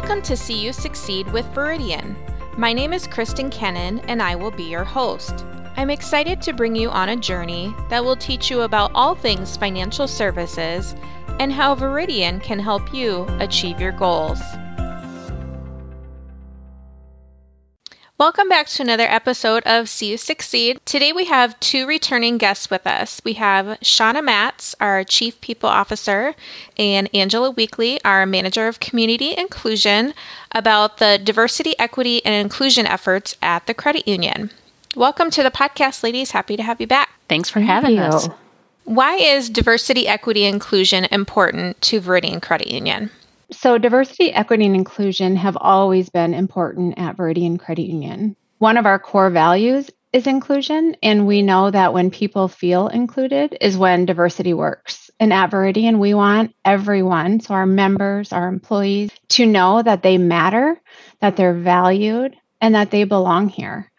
Welcome to See You Succeed with Veridian. My name is Kristen Kennan, and I will be your host. I'm excited to bring you on a journey that will teach you about all things financial services and how Veridian can help you achieve your goals. Welcome back to another episode of See You Succeed. Today we have two returning guests with us. We have Shauna Matz, our Chief People Officer, and Angela Weekly, our Manager of Community Inclusion, about the diversity, equity, and inclusion efforts at the credit union. Welcome to the podcast, ladies. Happy to have you back. Thanks for having you. us. Why is diversity, equity, inclusion important to Veridian Credit Union? So, diversity, equity, and inclusion have always been important at Veridian Credit Union. One of our core values is inclusion, and we know that when people feel included is when diversity works. And at Veridian, we want everyone, so our members, our employees, to know that they matter, that they're valued, and that they belong here.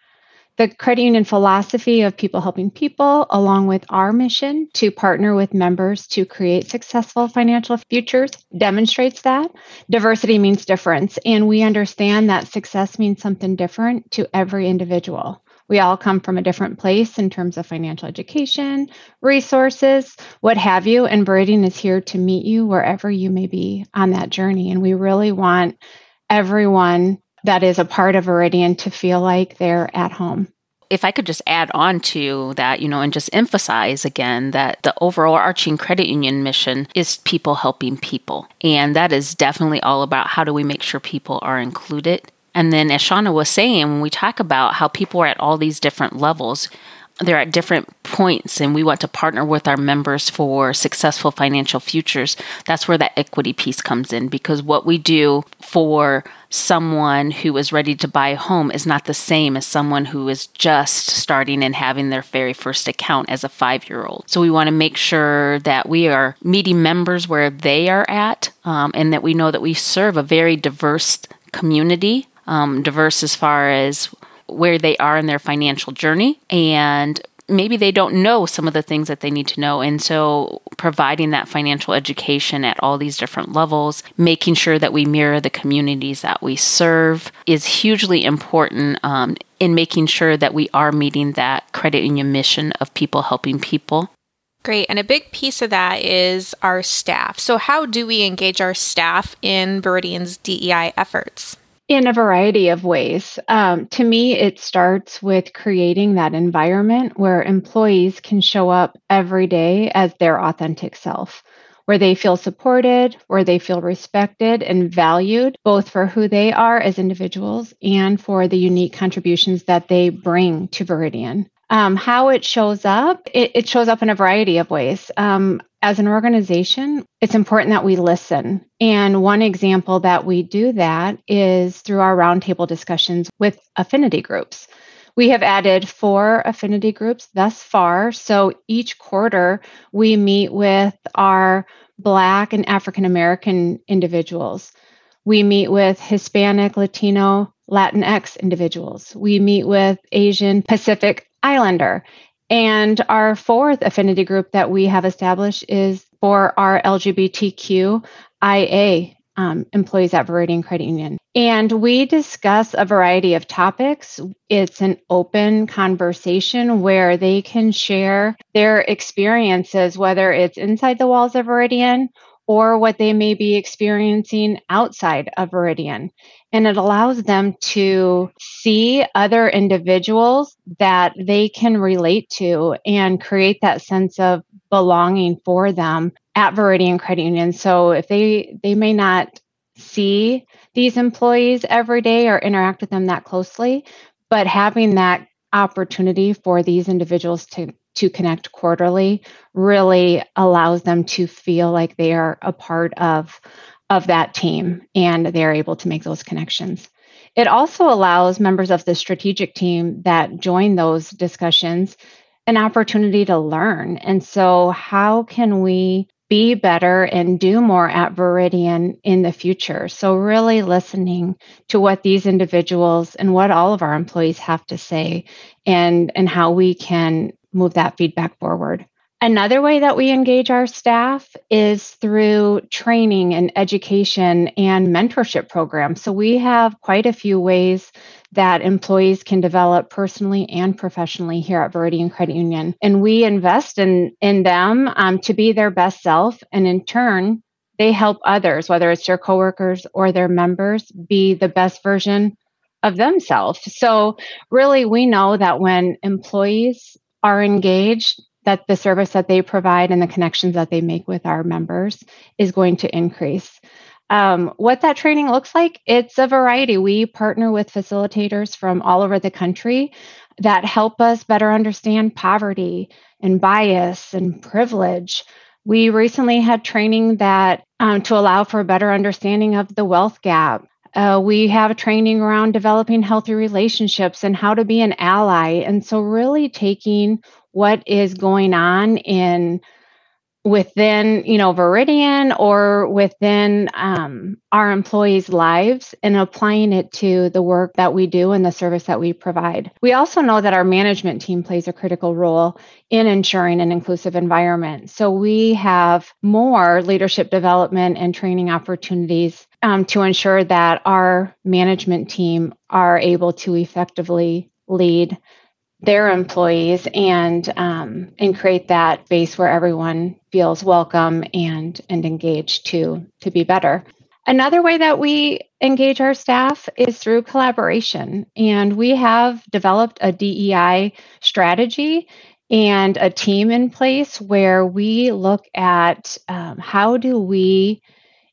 The credit union philosophy of people helping people, along with our mission to partner with members to create successful financial futures, demonstrates that. Diversity means difference, and we understand that success means something different to every individual. We all come from a different place in terms of financial education, resources, what have you, and Veridian is here to meet you wherever you may be on that journey. And we really want everyone that is a part of Veridian to feel like they're at home. If I could just add on to that, you know, and just emphasize again that the overarching credit union mission is people helping people. And that is definitely all about how do we make sure people are included. And then, as Shauna was saying, when we talk about how people are at all these different levels, they're at different points and we want to partner with our members for successful financial futures that's where that equity piece comes in because what we do for someone who is ready to buy a home is not the same as someone who is just starting and having their very first account as a 5-year-old so we want to make sure that we are meeting members where they are at um, and that we know that we serve a very diverse community um, diverse as far as where they are in their financial journey and maybe they don't know some of the things that they need to know. And so, providing that financial education at all these different levels, making sure that we mirror the communities that we serve is hugely important um, in making sure that we are meeting that credit union mission of people helping people. Great. And a big piece of that is our staff. So, how do we engage our staff in Veridian's DEI efforts? In a variety of ways. Um, to me, it starts with creating that environment where employees can show up every day as their authentic self, where they feel supported, where they feel respected and valued, both for who they are as individuals and for the unique contributions that they bring to Veridian. Um, how it shows up, it, it, shows up in a variety of ways. Um, as an organization, it's important that we listen. And one example that we do that is through our roundtable discussions with affinity groups. We have added four affinity groups thus far. So each quarter, we meet with our Black and African American individuals. We meet with Hispanic, Latino, Latinx individuals. We meet with Asian Pacific Islander. And our fourth affinity group that we have established is for our LGBTQIA um, employees at Veridian Credit Union. And we discuss a variety of topics. It's an open conversation where they can share their experiences, whether it's inside the walls of Veridian or what they may be experiencing outside of Veridian. And it allows them to see other individuals that they can relate to and create that sense of belonging for them at Veridian Credit Union. So if they they may not see these employees every day or interact with them that closely, but having that opportunity for these individuals to to connect quarterly really allows them to feel like they are a part of of that team and they're able to make those connections. It also allows members of the strategic team that join those discussions an opportunity to learn. And so, how can we be better and do more at Veridian in the future? So, really listening to what these individuals and what all of our employees have to say and, and how we can move that feedback forward. Another way that we engage our staff is through training and education and mentorship programs. So we have quite a few ways that employees can develop personally and professionally here at Veridian Credit Union. And we invest in, in them um, to be their best self. And in turn, they help others, whether it's their coworkers or their members, be the best version of themselves. So, really, we know that when employees are engaged, that the service that they provide and the connections that they make with our members is going to increase. Um, what that training looks like, it's a variety. We partner with facilitators from all over the country that help us better understand poverty and bias and privilege. We recently had training that um, to allow for a better understanding of the wealth gap. Uh, we have training around developing healthy relationships and how to be an ally. And so, really taking what is going on in within you know veridian or within um, our employees lives and applying it to the work that we do and the service that we provide. We also know that our management team plays a critical role in ensuring an inclusive environment. So we have more leadership development and training opportunities um, to ensure that our management team are able to effectively lead their employees and um, and create that base where everyone feels welcome and and engaged to to be better. Another way that we engage our staff is through collaboration, and we have developed a DEI strategy and a team in place where we look at um, how do we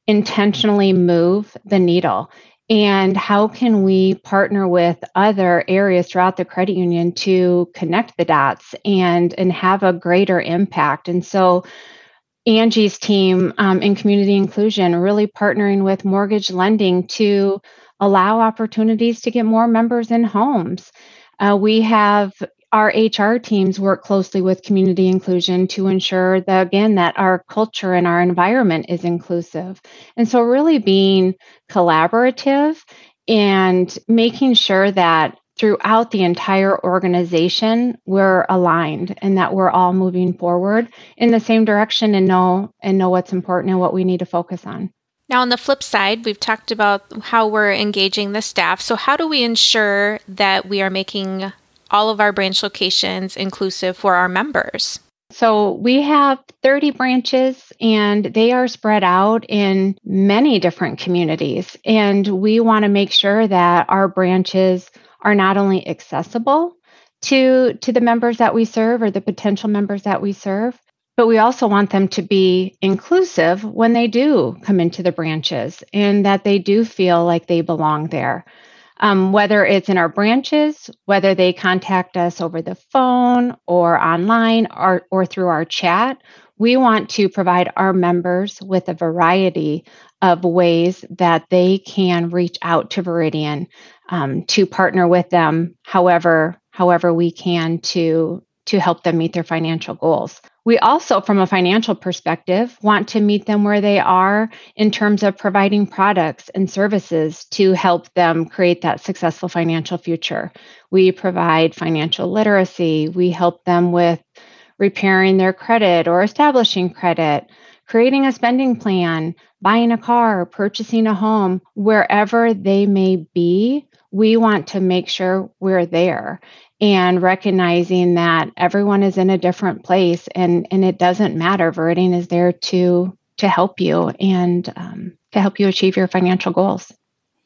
intentionally move the needle and how can we partner with other areas throughout the credit union to connect the dots and and have a greater impact? And so angie's team um, in community inclusion really partnering with mortgage lending to allow opportunities to get more members in homes. Uh, we have our HR teams work closely with community inclusion to ensure that, again, that our culture and our environment is inclusive. And so, really being collaborative and making sure that throughout the entire organization we're aligned and that we're all moving forward in the same direction and know and know what's important and what we need to focus on. Now, on the flip side, we've talked about how we're engaging the staff. So, how do we ensure that we are making all of our branch locations inclusive for our members? So we have 30 branches and they are spread out in many different communities. And we want to make sure that our branches are not only accessible to, to the members that we serve or the potential members that we serve, but we also want them to be inclusive when they do come into the branches and that they do feel like they belong there um, whether it's in our branches, whether they contact us over the phone or online or, or through our chat. We want to provide our members with a variety of ways that they can reach out to Veridian um, to partner with them however however we can to to help them meet their financial goals. We also, from a financial perspective, want to meet them where they are in terms of providing products and services to help them create that successful financial future. We provide financial literacy, we help them with repairing their credit or establishing credit, creating a spending plan, buying a car, purchasing a home, wherever they may be. We want to make sure we're there and recognizing that everyone is in a different place and and it doesn't matter Veridian is there to to help you and um, to help you achieve your financial goals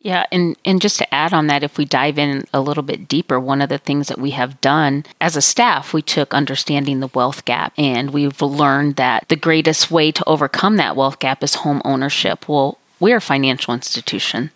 yeah, and, and just to add on that, if we dive in a little bit deeper, one of the things that we have done as a staff, we took understanding the wealth gap, and we've learned that the greatest way to overcome that wealth gap is home ownership. Well, we're a financial institution.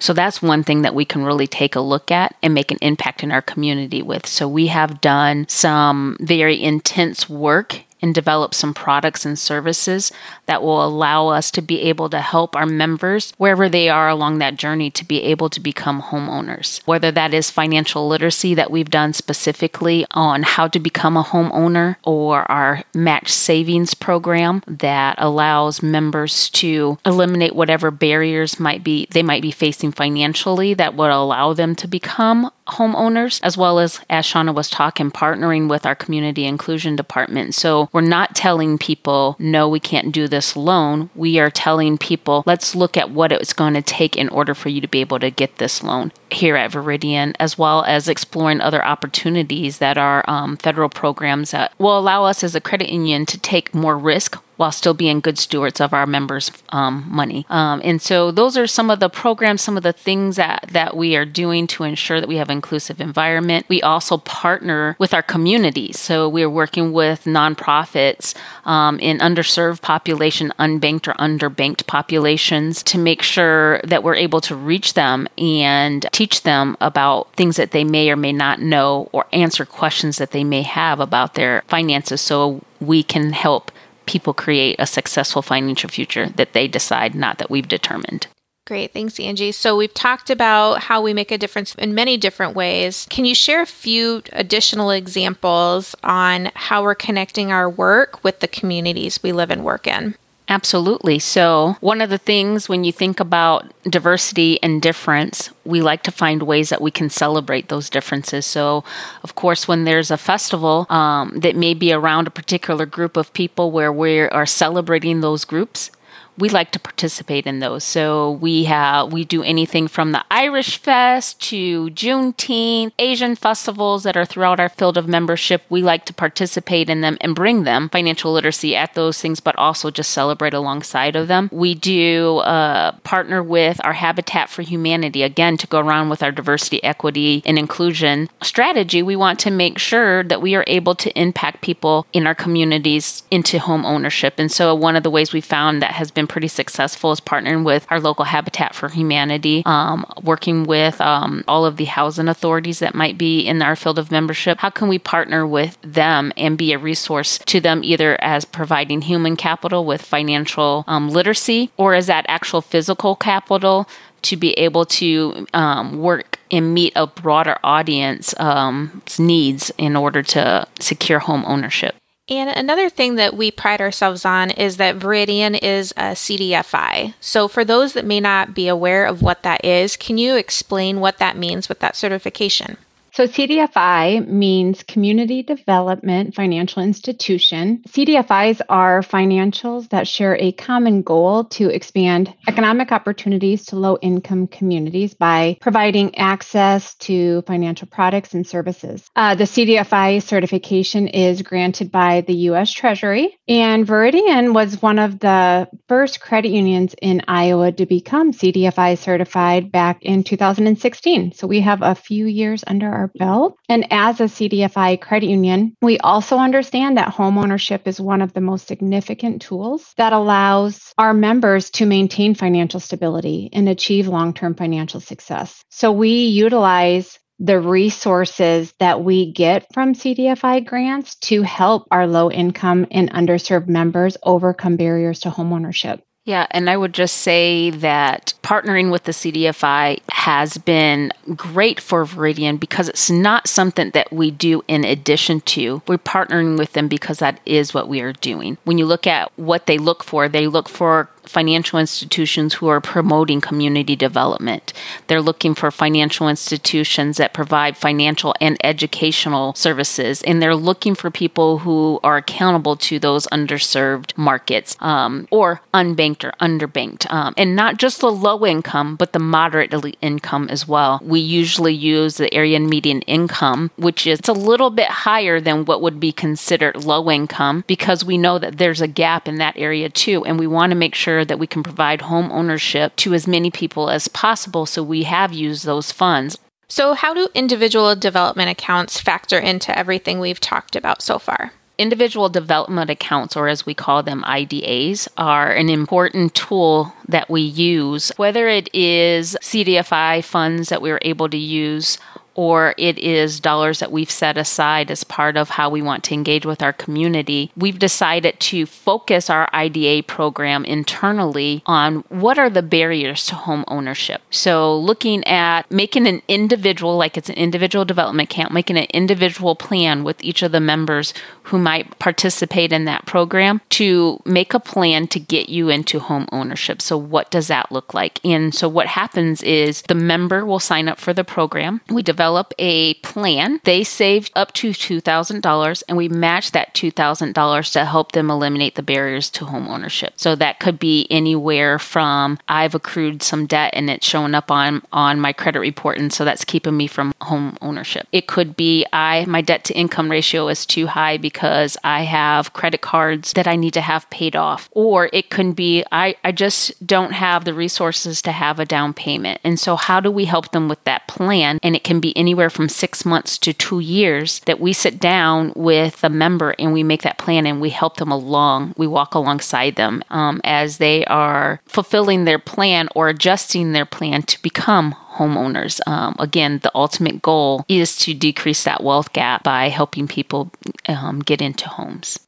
So that's one thing that we can really take a look at and make an impact in our community with. So we have done some very intense work and develop some products and services that will allow us to be able to help our members wherever they are along that journey to be able to become homeowners. Whether that is financial literacy that we've done specifically on how to become a homeowner or our match savings program that allows members to eliminate whatever barriers might be they might be facing financially that would allow them to become homeowners, as well as, as Shauna was talking, partnering with our community inclusion department. So we're not telling people, no, we can't do this loan. We are telling people, let's look at what it's going to take in order for you to be able to get this loan here at Veridian, as well as exploring other opportunities that are um, federal programs that will allow us as a credit union to take more risk while still being good stewards of our members' um, money. Um, and so those are some of the programs, some of the things that, that we are doing to ensure that we have inclusive environment. We also partner with our communities. So we're working with nonprofits um, in underserved population, unbanked or underbanked populations to make sure that we're able to reach them and teach them about things that they may or may not know or answer questions that they may have about their finances so we can help people create a successful financial future that they decide, not that we've determined. Great. Thanks, Angie. So, we've talked about how we make a difference in many different ways. Can you share a few additional examples on how we're connecting our work with the communities we live and work in? Absolutely. So, one of the things when you think about diversity and difference, we like to find ways that we can celebrate those differences. So, of course, when there's a festival um, that may be around a particular group of people where we are celebrating those groups, we like to participate in those. So we have we do anything from the Irish Fest to Juneteenth, Asian festivals that are throughout our field of membership. We like to participate in them and bring them financial literacy at those things, but also just celebrate alongside of them. We do uh, partner with our Habitat for Humanity again to go around with our diversity, equity, and inclusion strategy. We want to make sure that we are able to impact people in our communities into home ownership. And so one of the ways we found that has been pretty successful is partnering with our local Habitat for Humanity, um, working with um, all of the housing authorities that might be in our field of membership. How can we partner with them and be a resource to them either as providing human capital with financial um, literacy or as that actual physical capital to be able to um, work and meet a broader audience um, needs in order to secure home ownership. And another thing that we pride ourselves on is that Veridian is a CDFI. So, for those that may not be aware of what that is, can you explain what that means with that certification? So, CDFI means Community Development Financial Institution. CDFIs are financials that share a common goal to expand economic opportunities to low income communities by providing access to financial products and services. Uh, the CDFI certification is granted by the U.S. Treasury, and Veridian was one of the first credit unions in Iowa to become CDFI certified back in 2016. So, we have a few years under our belt. And as a CDFI credit union, we also understand that homeownership is one of the most significant tools that allows our members to maintain financial stability and achieve long term financial success. So we utilize the resources that we get from CDFI grants to help our low income and underserved members overcome barriers to homeownership. Yeah, and I would just say that partnering with the CDFI has been great for Veridian because it's not something that we do in addition to. We're partnering with them because that is what we are doing. When you look at what they look for, they look for financial institutions who are promoting community development. They're looking for financial institutions that provide financial and educational services, and they're looking for people who are accountable to those underserved markets um, or unbanked or underbanked, um, and not just the low income, but the moderately income as well. We usually use the area median income, which is a little bit higher than what would be considered low income because we know that there's a gap in that area too, and we want to make sure sure that we can provide home ownership to as many people as possible. So we have used those funds. So, how do individual development accounts factor into everything we've talked about so far? Individual development accounts, or as we call them, IDAs, are an important tool that we use, whether it is CDFI funds that we are able to use or it is dollars that we've set aside as part of how we want to engage with our community, we've decided to focus our IDA program internally on what are the barriers to home ownership. So, looking at making an individual, like it's an individual development camp, making an individual plan with each of the members who might participate in that program to make a plan to get you into home ownership. So, what does that look like? And so, what happens is the member will sign up for the program. We develop develop a plan. They save up to $2,000 and we match that $2,000 to help them eliminate the barriers to home ownership. So that could be anywhere from I've accrued some debt and it's showing up on on my credit report and so that's keeping me from home ownership. It could be I my debt to income ratio is too high because I have credit cards that I need to have paid off. Or it could be I, I just don't have the resources to have a down payment. And so how do we help them with that plan? And it can be anywhere from six months to two years that we sit down with a member and we make that plan and we help them along. We walk alongside them um, as they are fulfilling their plan or adjusting their plan to become homeowners. Um, again, the ultimate goal is to decrease that wealth gap by helping people um, get into homes.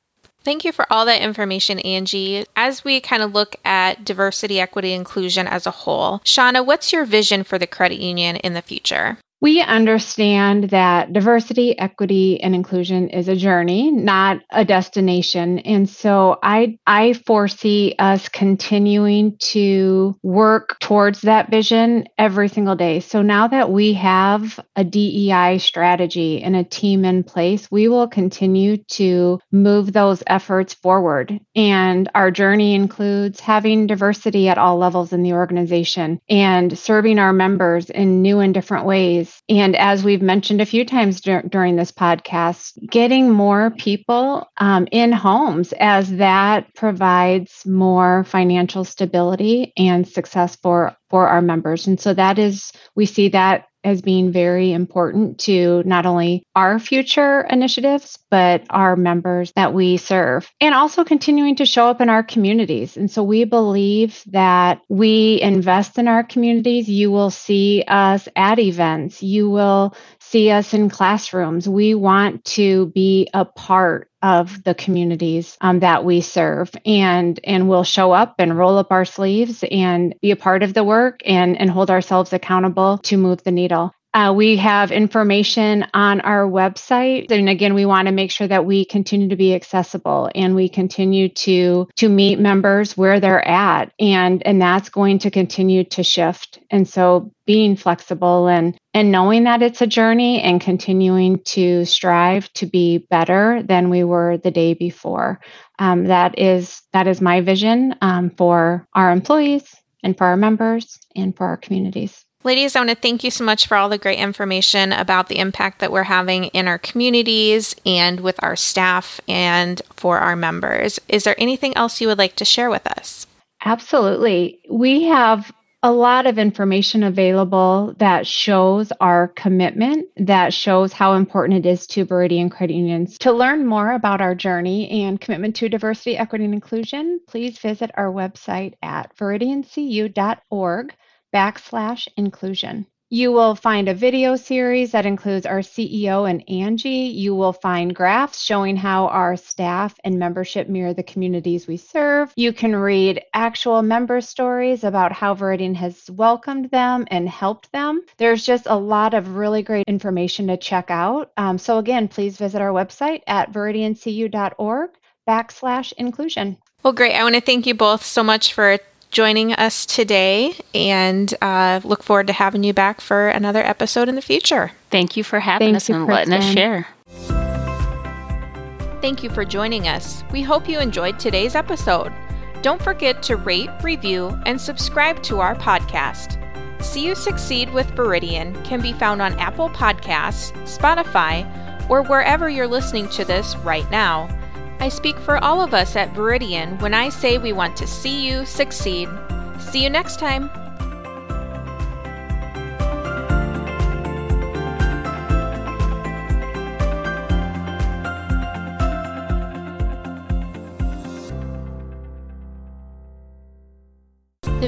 Thank you for all that information, Angie. As we kind of look at diversity, equity, inclusion as a whole, Shauna, what's your vision for the credit union in the future? We understand that diversity, equity, and inclusion is a journey, not a destination. And so I, I foresee us continuing to work towards that vision every single day. So now that we have a DEI strategy and a team in place, we will continue to move those efforts forward. And our journey includes having diversity at all levels in the organization and serving our members in new and different ways and as we've mentioned a few times dur- during this podcast, getting more people um, in homes as that provides more financial stability and success for for our members. And so that is, we see that as being very important to not only our future initiatives, but our members that we serve, and also continuing to show up in our communities. And so we believe that we invest in our communities. You will see us at events, you will see us in classrooms. We want to be a part of the communities um, that we serve and and we'll show up and roll up our sleeves and be a part of the work and and hold ourselves accountable to move the needle uh, we have information on our website, and again, we want to make sure that we continue to be accessible and we continue to to meet members where they're at, and and that's going to continue to shift. And so, being flexible and and knowing that it's a journey and continuing to strive to be better than we were the day before. Um, that is that is my vision um, for our employees and for our members and for our communities. Ladies, I want to thank you so much for all the great information about the impact that we're having in our communities and with our staff and for our members. Is there anything else you would like to share with us? Absolutely. We have a lot of information available that shows our commitment, that shows how important it is to Veridian Credit Unions. To learn more about our journey and commitment to diversity, equity, and inclusion, please visit our website at veridiancu.org backslash inclusion. You will find a video series that includes our CEO and Angie. You will find graphs showing how our staff and membership mirror the communities we serve. You can read actual member stories about how Veridian has welcomed them and helped them. There's just a lot of really great information to check out. Um, so again, please visit our website at veridiancu.org backslash inclusion. Well, great. I want to thank you both so much for joining us today and uh, look forward to having you back for another episode in the future. Thank you for having Thank us and Kristen. letting us share. Thank you for joining us. We hope you enjoyed today's episode. Don't forget to rate, review, and subscribe to our podcast. See You Succeed with Veridian can be found on Apple Podcasts, Spotify, or wherever you're listening to this right now. I speak for all of us at Veridian when I say we want to see you succeed. See you next time.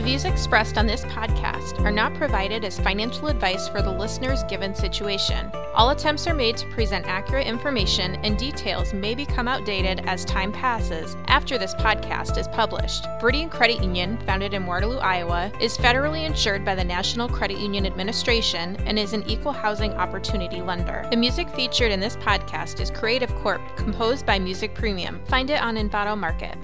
Views expressed on this podcast are not provided as financial advice for the listener's given situation. All attempts are made to present accurate information, and details may become outdated as time passes after this podcast is published. Veridian Credit Union, founded in Waterloo, Iowa, is federally insured by the National Credit Union Administration and is an equal housing opportunity lender. The music featured in this podcast is Creative Corp, composed by Music Premium. Find it on Envato Market.